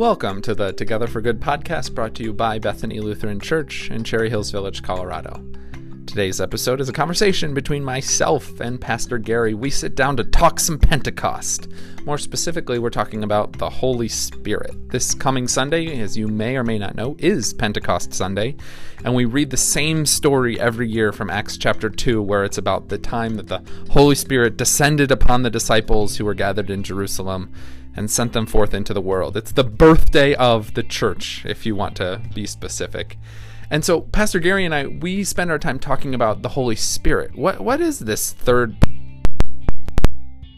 Welcome to the Together for Good podcast brought to you by Bethany Lutheran Church in Cherry Hills Village, Colorado. Today's episode is a conversation between myself and Pastor Gary. We sit down to talk some Pentecost. More specifically, we're talking about the Holy Spirit. This coming Sunday, as you may or may not know, is Pentecost Sunday, and we read the same story every year from Acts chapter 2, where it's about the time that the Holy Spirit descended upon the disciples who were gathered in Jerusalem and sent them forth into the world. It's the birthday of the church, if you want to be specific. And so, Pastor Gary and I, we spend our time talking about the Holy Spirit. What what is this third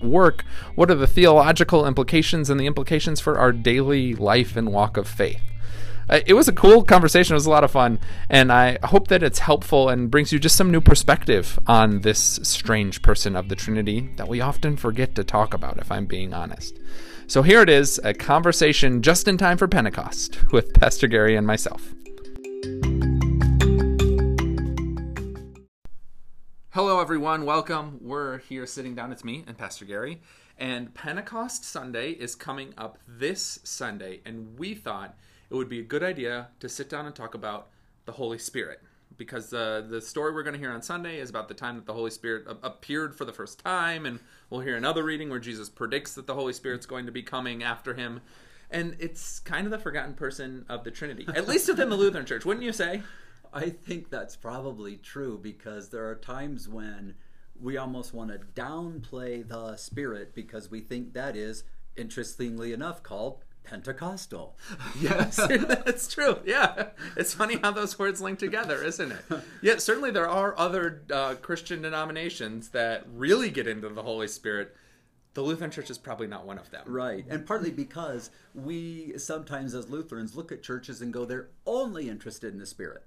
work? What are the theological implications and the implications for our daily life and walk of faith? Uh, it was a cool conversation. It was a lot of fun, and I hope that it's helpful and brings you just some new perspective on this strange person of the Trinity that we often forget to talk about. If I'm being honest. So here it is, a conversation just in time for Pentecost with Pastor Gary and myself. Hello, everyone. Welcome. We're here sitting down. It's me and Pastor Gary. And Pentecost Sunday is coming up this Sunday. And we thought it would be a good idea to sit down and talk about the Holy Spirit because uh, the story we're going to hear on Sunday is about the time that the Holy Spirit a- appeared for the first time, and we'll hear another reading where Jesus predicts that the Holy Spirit's going to be coming after him. And it's kind of the forgotten person of the Trinity, at least within the Lutheran Church, wouldn't you say? I think that's probably true because there are times when we almost want to downplay the Spirit because we think that is, interestingly enough, called Pentecostal. Yes, that's true. Yeah, it's funny how those words link together, isn't it? Yeah, certainly there are other uh, Christian denominations that really get into the Holy Spirit. The Lutheran Church is probably not one of them. Right, and partly because we sometimes, as Lutherans, look at churches and go, they're only interested in the Spirit.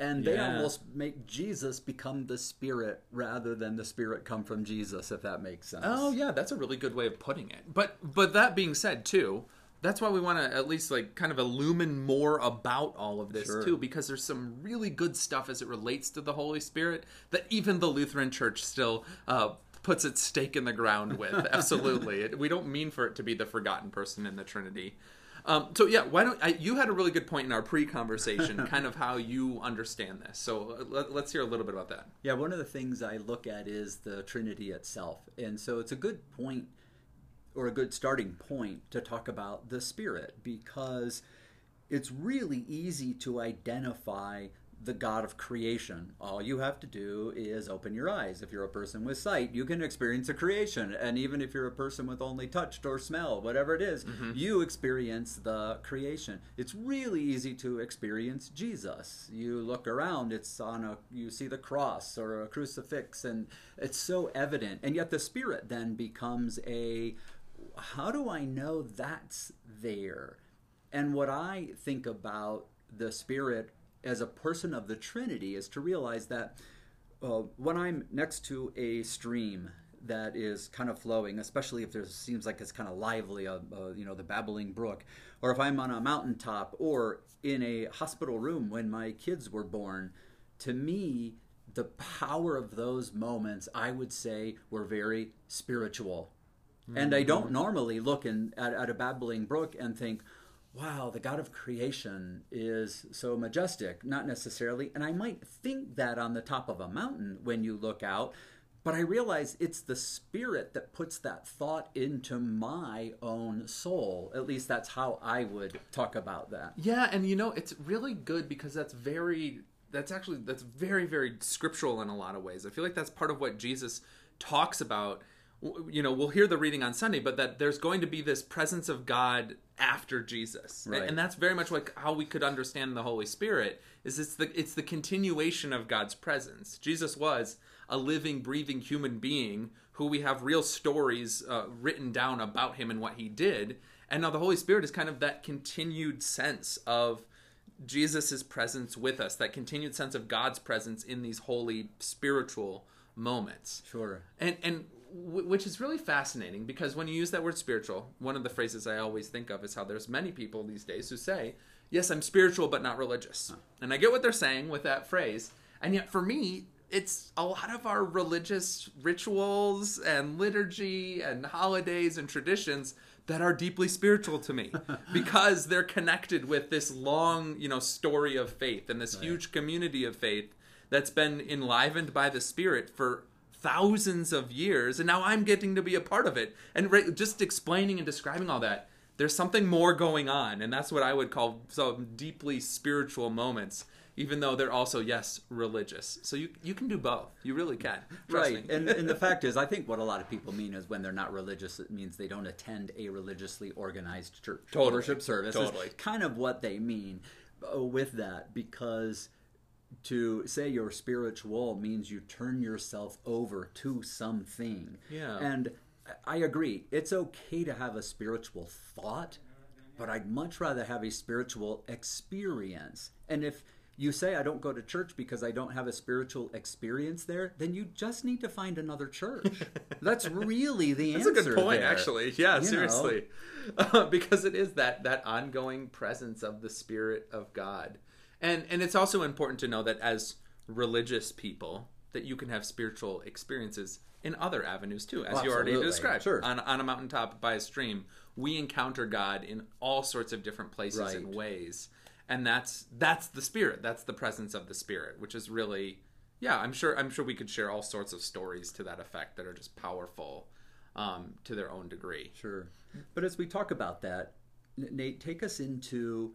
And they Yeah. almost make Jesus become the Spirit rather than the Spirit come from Jesus, if that makes sense. Oh yeah, that's a really good way of putting it. But but that being said too, that's why we want to at least like kind of illumine more about all of this Sure. too because there's some really good stuff as it relates to the Holy Spirit that even the Lutheran Church still uh puts its stake in the ground with. Absolutely. It, we don't mean for it to be the forgotten person in the Trinity. Um, so yeah, why don't I, you had a really good point in our pre-conversation, kind of how you understand this. So uh, let, let's hear a little bit about that. Yeah, one of the things I look at is the Trinity itself. And so it's a good point or a good starting point to talk about the Spirit because it's really easy to identify the God of creation. All you have to do is open your eyes. If you're a person with sight, you can experience a creation. And even if you're a person with only touch or smell, whatever it is, mm-hmm. you experience the creation. It's really easy to experience Jesus. You look around, it's on a you see the cross or a crucifix and it's so evident. And yet the spirit then becomes a how do I know that's there? And what I think about the Spirit as a person of the Trinity is to realize that uh, when I'm next to a stream that is kind of flowing, especially if there seems like it's kind of lively, uh, uh, you know, the babbling brook, or if I'm on a mountaintop or in a hospital room when my kids were born, to me, the power of those moments, I would say, were very spiritual. And I don't mm-hmm. normally look in, at, at a babbling brook and think, wow, the God of creation is so majestic. Not necessarily. And I might think that on the top of a mountain when you look out. But I realize it's the spirit that puts that thought into my own soul. At least that's how I would talk about that. Yeah, and you know, it's really good because that's very that's actually that's very very scriptural in a lot of ways. I feel like that's part of what Jesus talks about. You know, we'll hear the reading on Sunday, but that there's going to be this presence of God after Jesus. Right. And that's very much like how we could understand the Holy Spirit is it's the it's the continuation of God's presence. Jesus was a living breathing human being who we have real stories uh, written down about him and what he did. And now the Holy Spirit is kind of that continued sense of Jesus' presence with us, that continued sense of God's presence in these holy spiritual moments. Sure. And and which is really fascinating because when you use that word spiritual, one of the phrases I always think of is how there's many people these days who say, "Yes, I'm spiritual but not religious." And I get what they're saying with that phrase. And yet for me, it's a lot of our religious rituals and liturgy and holidays and traditions that are deeply spiritual to me because they're connected with this long, you know, story of faith and this right. huge community of faith that's been enlivened by the Spirit for thousands of years, and now I'm getting to be a part of it. And re- just explaining and describing all that, there's something more going on, and that's what I would call some deeply spiritual moments. Even though they're also yes religious, so you you can do both. You really can. right, and, and the fact is, I think what a lot of people mean is when they're not religious, it means they don't attend a religiously organized church totally. worship service. Totally, kind of what they mean uh, with that because to say you're spiritual means you turn yourself over to something. Yeah. And I agree. It's okay to have a spiritual thought, but I'd much rather have a spiritual experience. And if you say I don't go to church because I don't have a spiritual experience there, then you just need to find another church. That's really the That's answer. That's a good point, there. actually. Yeah, you seriously, uh, because it is that that ongoing presence of the Spirit of God and and it's also important to know that as religious people that you can have spiritual experiences in other avenues too as you already described. Sure. on, on a mountaintop by a stream we encounter god in all sorts of different places right. and ways. And that's that's the spirit. That's the presence of the spirit which is really yeah i'm sure i'm sure we could share all sorts of stories to that effect that are just powerful um, to their own degree. Sure. But as we talk about that nate take us into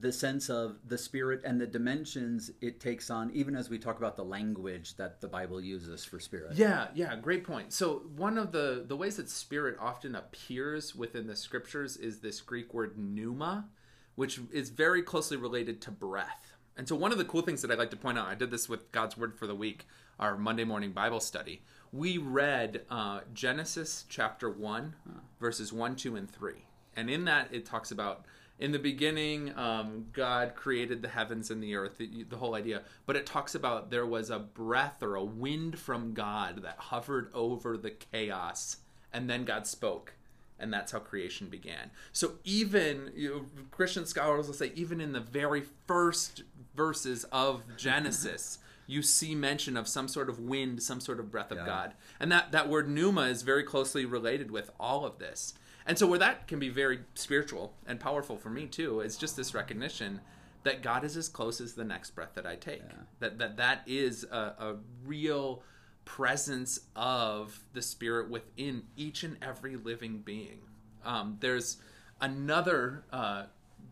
the sense of the spirit and the dimensions it takes on even as we talk about the language that the bible uses for spirit. Yeah yeah great point. So one of the the ways that spirit often appears within the scriptures is this greek word pneuma which is very closely related to breath. And so one of the cool things that i'd like to point out i did this with god's word for the week our monday morning bible study. We read uh, genesis chapter 1 huh. verses 1 2 and 3 and in that it talks about in the beginning, um, God created the heavens and the earth, the, the, whole idea. But it talks about there was a breath or a wind from God that hovered over the chaos, and then God spoke. And that's how creation began. So even you know, Christian scholars will say, even in the very first verses of Genesis, you see mention of some sort of wind, some sort of breath of yeah. God, and that that word pneuma is very closely related with all of this. And so where that can be very spiritual and powerful for me too is just this recognition that God is as close as the next breath that I take. Yeah. That that that is a, a, real presence of the Spirit within each and every living being. Um, there's another uh,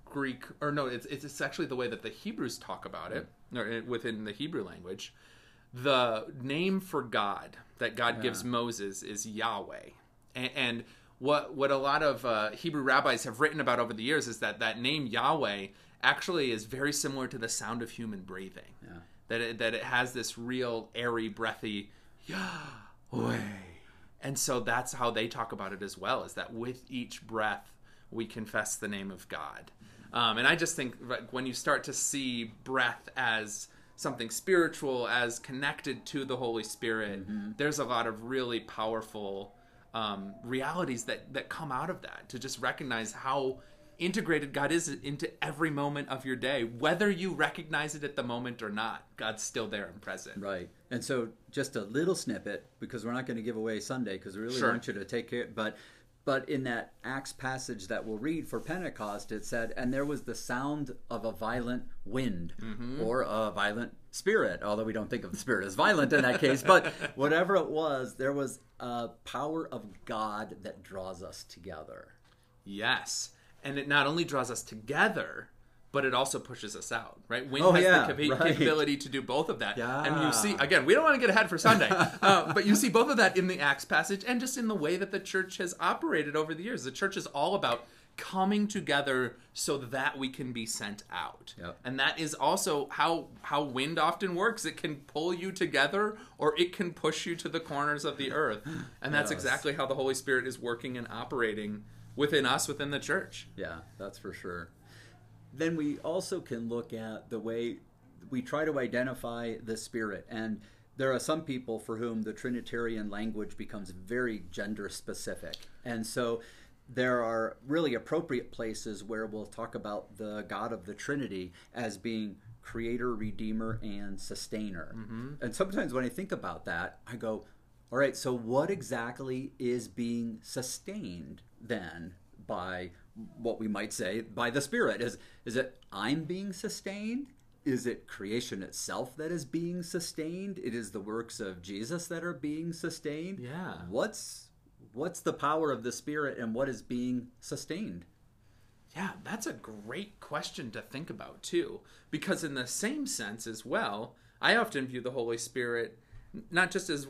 Greek, or no, it's it's actually the way that the Hebrews talk about it, or within the Hebrew language. The name for God that God yeah. gives Moses is Yahweh, and, and what what a lot of uh, Hebrew rabbis have written about over the years is that that name Yahweh actually is very similar to the sound of human breathing. Yeah. That it, that it has this real airy, breathy Yahweh, and so that's how they talk about it as well. Is that with each breath we confess the name of God, um, and I just think when you start to see breath as something spiritual, as connected to the Holy Spirit, mm-hmm. there's a lot of really powerful um, realities that that come out of that to just recognize how integrated God is into every moment of your day, whether you recognize it at the moment or not. God's still there and present. Right. And so, just a little snippet because we're not going to give away Sunday because we really sure. want you to take care. But but in that Acts passage that we'll read for Pentecost, it said, and there was the sound of a violent wind mm-hmm. or a violent spirit, although we don't think of the spirit as violent in that case. But whatever it was, there was a power of God that draws us together. Yes. And it not only draws us together, but it also pushes us out, right? Wind oh, has yeah, the right. capability to do both of that. Yeah. And you see, again, we don't want to get ahead for Sunday, uh, but you see both of that in the Acts passage and just in the way that the church has operated over the years. The church is all about coming together so that we can be sent out. Yep. And that is also how how wind often works. It can pull you together or it can push you to the corners of the earth. And that's yes. exactly how the Holy Spirit is working and operating within us within the church. Yeah, that's for sure then we also can look at the way we try to identify the spirit. And there are some people for whom the trinitarian language becomes very gender specific. And so there are really appropriate places where we'll talk about the god of the trinity as being creator, redeemer, and sustainer. Mm-hmm. And sometimes when I think about that, I go, all right, so what exactly is being sustained then by what we might say by the Spirit? Is is it I'm being sustained? Is it creation itself that is being sustained? It is the works of Jesus that are being sustained. Yeah. What's what's the power of the Spirit and what is being sustained? Yeah, that's a great question to think about too. Because in the same sense as well, I often view the Holy Spirit not just as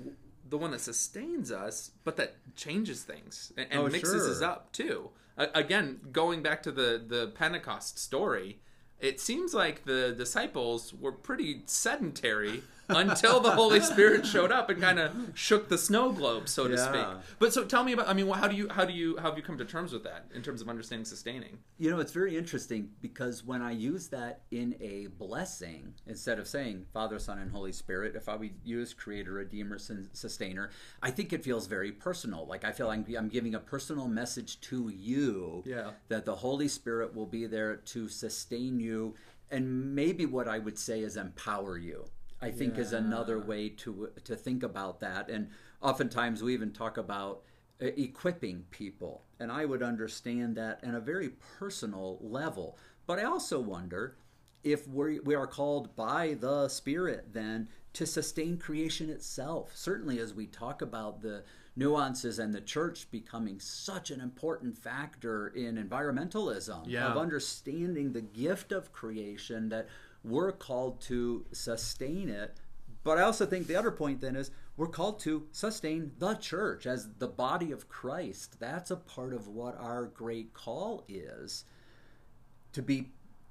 the one that sustains us, but that changes things and, Oh, mixes us up too. Again, going back to the the Pentecost story, it seems like the disciples were pretty sedentary until the Holy Spirit showed up and kind of shook the snow globe, so to Yeah. speak. But so tell me about. I mean, how do you how do you how have you come to terms with that in terms of understanding sustaining? You know, it's very interesting because when I use that in a blessing, instead of saying Father, Son, and Holy Spirit, if I would use Creator, Redeemer, Sus- Sustainer, I think it feels very personal. Like I feel like I'm giving a personal message to you Yeah. that the Holy Spirit will be there to sustain you, and maybe what I would say is empower you. I think is another way to to think about that. And oftentimes we even talk about uh, equipping people, and I would understand that in a very personal level. But I also wonder if we we are called by the Spirit then to sustain creation itself. Certainly, as we talk about the nuances and the church becoming such an important factor in environmentalism Yeah. of understanding the gift of creation that we're called to sustain it. But I also think the other point then is we're called to sustain the church as the body of Christ. That's a part of what our great call is to be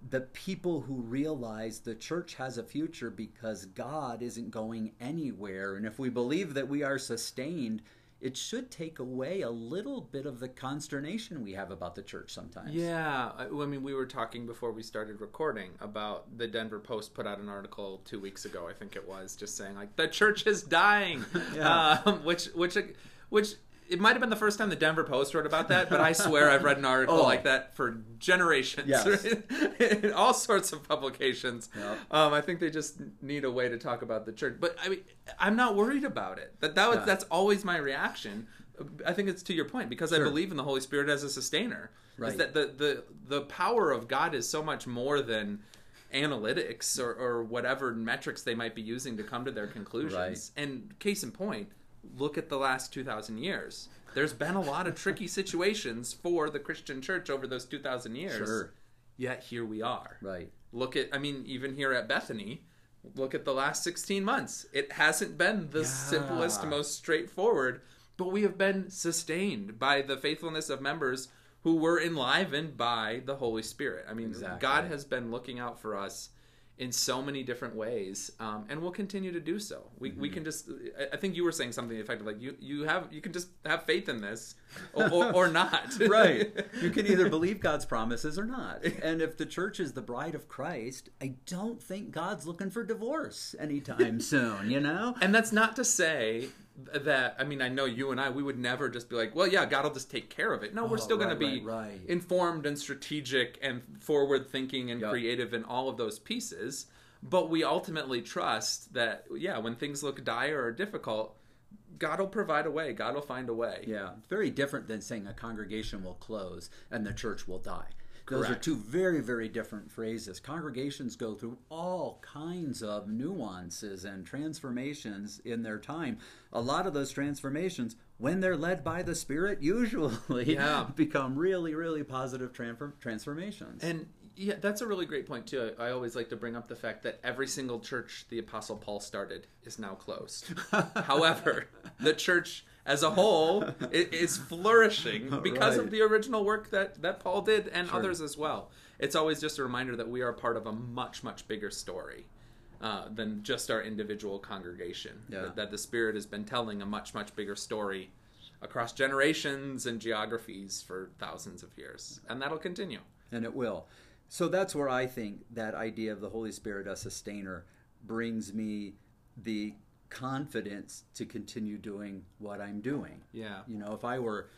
the people who realize the church has a future because God isn't going anywhere. And if we believe that we are sustained, it should take away a little bit of the consternation we have about the church sometimes. Yeah, I I mean, we were talking before we started recording about the Denver Post put out an article two weeks ago, I think it was, just saying like the church is dying, Yeah. um, which which which it might have been the first time the Denver Post wrote about that, but I swear I've read an article Oh. like that for generations, Yes. in all sorts of publications. Yep. Um, I think they just need a way to talk about the church, but I mean, I'm not worried about it. That that was, that's always my reaction. I think it's to your point because I believe in the Holy Spirit as a sustainer. Is Right. that the, the the power of God is so much more than analytics or, or whatever metrics they might be using to come to their conclusions. Right. And case in point, look at the last two thousand years. There's been a lot of tricky situations for the Christian church over those two thousand years. Sure. Yet here we are. Right. Look at I mean, even here at Bethany, look at the last sixteen months. It hasn't been the simplest, most straightforward, but we have been sustained by the faithfulness of members who were enlivened by the Holy Spirit. I mean, Exactly. God has been looking out for us in so many different ways, um, and will continue to do so. We, we Mm-hmm. can just. I- I think you were saying something effective, like you you have you can just have faith in this, or, or, or not. right. You can either believe God's promises or not. And if the church is the bride of Christ, I don't think God's looking for divorce anytime soon, you know? And that's not to say that I mean I know you and I we would never just be like, well, yeah, God will just take care of it. No, we're Oh, still going to be right, right. informed and strategic and forward thinking and Yep. creative in all of those pieces. But we ultimately trust that yeah, when things look dire or difficult, God will provide a way. God will find a way. Yeah, very different than saying a congregation will close and the church will die. Those Correct. are two very, very different phrases. Congregations go through all kinds of nuances and transformations in their time. A lot of those transformations, when they're led by the Spirit, usually Yeah. become really, really positive transfer- transformations. And yeah, that's a really great point too. I always like to bring up the fact that every single church the Apostle Paul started is now closed. However, the church as a whole is flourishing because of the original work that that Paul did and Sure. others as well. It's always just a reminder that we are part of a much much bigger story. Uh, than just our individual congregation. Yeah. That, that the Spirit has been telling a much, much bigger story across generations and geographies for thousands of years. And that'll continue. and it will. So that's where I think that idea of the Holy Spirit as sustainer brings me the confidence to continue doing what I'm doing. Yeah. You know, if I were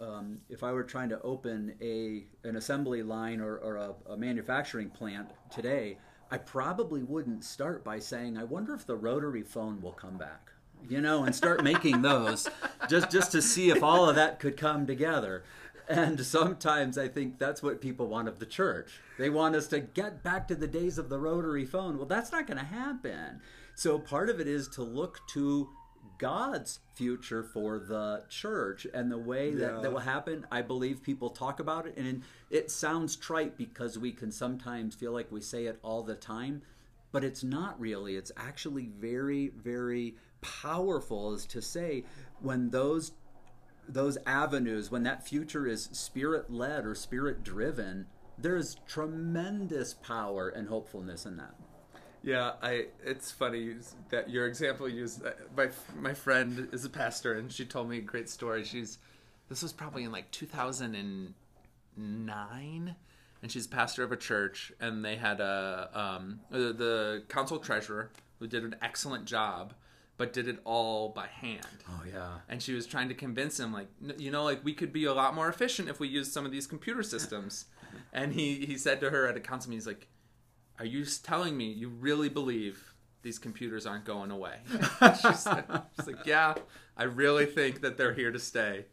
um, if I were trying to open a an assembly line or, or a, a manufacturing plant today, I probably wouldn't start by saying, I wonder if the rotary phone will come back. You know, and start making those just just to see if all of that could come together. And sometimes I think that's what people want of the church. They want us to get back to the days of the rotary phone. Well, that's not going to happen. So part of it is to look to God's future for the church and the way that, Yeah. that will happen. I believe people talk about it, and it sounds trite because we can sometimes feel like we say it all the time, but it's not really. It's actually very, very powerful is to say when those those avenues when that future is spirit led or spirit driven there's tremendous power and hopefulness in that Yeah, I. It's funny that your example used. uh, My my friend is a pastor, and she told me a great story. She's this was probably in like 2009, and she's pastor of a church, and they had a um, the, the council treasurer who did an excellent job, but did it all by hand. oh yeah And she was trying to convince him, like, "N- you know, like we could be a lot more efficient if we used some of these computer systems. and he he said to her at a council meeting, he's like, "Are you telling me you really believe these computers aren't going away?" she said, "She's like, yeah, I really think that they're here to stay."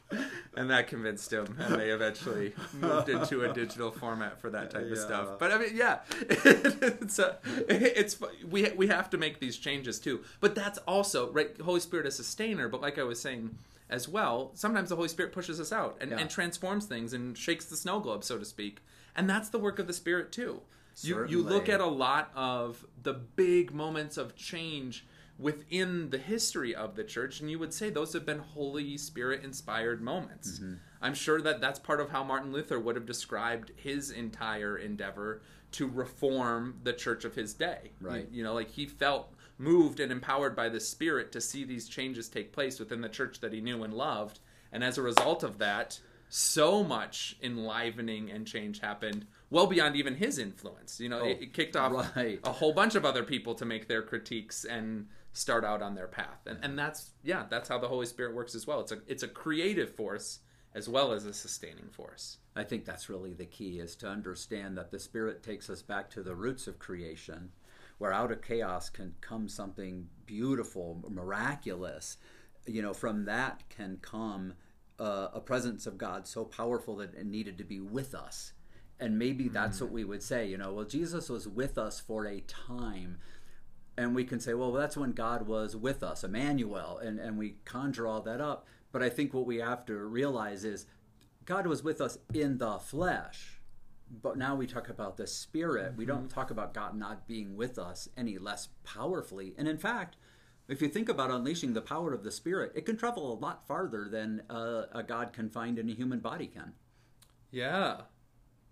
And that convinced him, and they eventually moved into a digital format for that type of stuff. But I mean, yeah, it's a, it's we we have to make these changes too. But that's also right. Holy Spirit is sustainer. But like I was saying as well, sometimes the Holy Spirit pushes us out and, Yeah. and transforms things and shakes the snow globe, so to speak. And that's the work of the Spirit too. You you look at a lot of the big moments of change within the history of the church and you would say those have been holy spirit inspired moments Mm-hmm. i'm sure that that's part of how martin luther would have described his entire endeavor to reform the church of his day Right. you, you know like he felt moved and empowered by the spirit to see these changes take place within the church that he knew and loved and as a result of that so much enlivening and change happened well beyond even his influence you know Oh, it, it kicked off right. a whole bunch of other people to make their critiques and start out on their path and, and that's yeah that's how the holy spirit works as well it's a it's a creative force as well as a sustaining force I think that's really the key is to understand that the Spirit takes us back to the roots of creation, where out of chaos can come something beautiful, miraculous. You know, from that can come uh, a presence of God so powerful that it needed to be with us. And maybe that's what we would say, you know, well, Jesus was with us for a time. And we can say, well, that's when God was with us, Emmanuel, and, and we conjure all that up. But I think what we have to realize is God was with us in the flesh. But now we talk about the spirit. We don't talk about God not being with us any less powerfully. And in fact, if you think about unleashing the power of the spirit, it can travel a lot farther than uh, a God confined in a human body can. yeah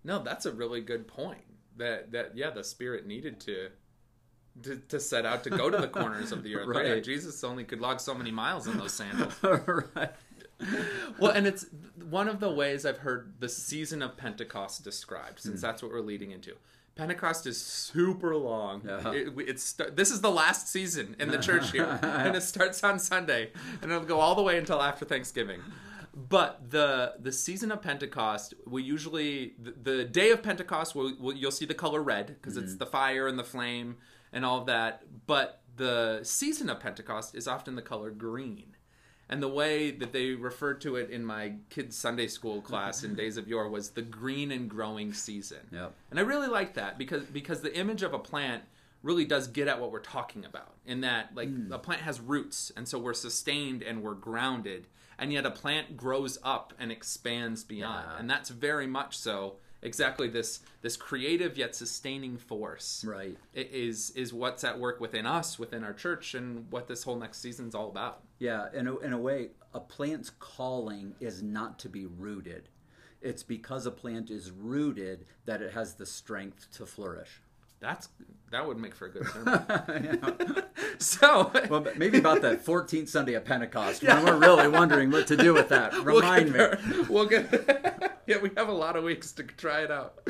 no that's a really good point that that yeah the spirit needed to to, to set out to go to the corners of the earth yeah, Right. jesus only could log so many miles in those sandals right. well, and it's one of the ways I've heard the season of Pentecost described, since hmm. that's what we're leading into. Pentecost is super long. Yeah. It, it's this is the last season in the church here, and it starts on Sunday, and it'll go all the way until after Thanksgiving. But the the season of Pentecost, we usually the, the day of Pentecost, we'll, we'll, you'll see the color red because it's mm-hmm. the fire and the flame and all of that. But the season of Pentecost is often the color green. And the way that they referred to it in my kids' Sunday school class in Days of Yore was the green and growing season. Yep. And I really like that because because the image of a plant really does get at what we're talking about. In that, like hmm. a plant has roots, and so we're sustained and we're grounded, and yet a plant grows up and expands beyond, Yeah. and that's very much so exactly this this creative yet sustaining force Right. is is what's at work within us, within our church, and what this whole next season's all about. Yeah, in a, in a way, a plant's calling is not to be rooted. It's because a plant is rooted that it has the strength to flourish. That's that would make for a good sermon. so Well, maybe about that 14th Sunday of Pentecost when we're really wondering what to do with that. we'll Remind me. there. We'll get. yeah, we have a lot of weeks to try it out.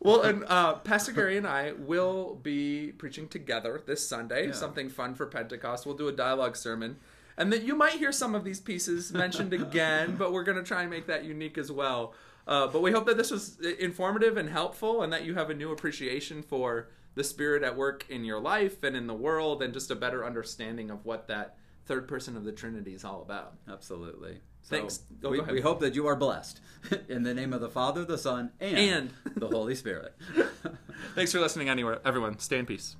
Well, and uh, Pastor Gary and I will be preaching together this Sunday. Something fun for Pentecost. We'll do a dialogue sermon. And that you might hear some of these pieces mentioned again, but we're going to try and make that unique as well. Uh, but we hope that this was informative and helpful, and that you have a new appreciation for the Spirit at work in your life and in the world, and just a better understanding of what that third person of the Trinity is all about. Absolutely. So Thanks. Oh, we, we hope that you are blessed in the name of the Father, the Son, and, And- the Holy Spirit. Thanks for listening, anywhere, everyone. Stay in peace.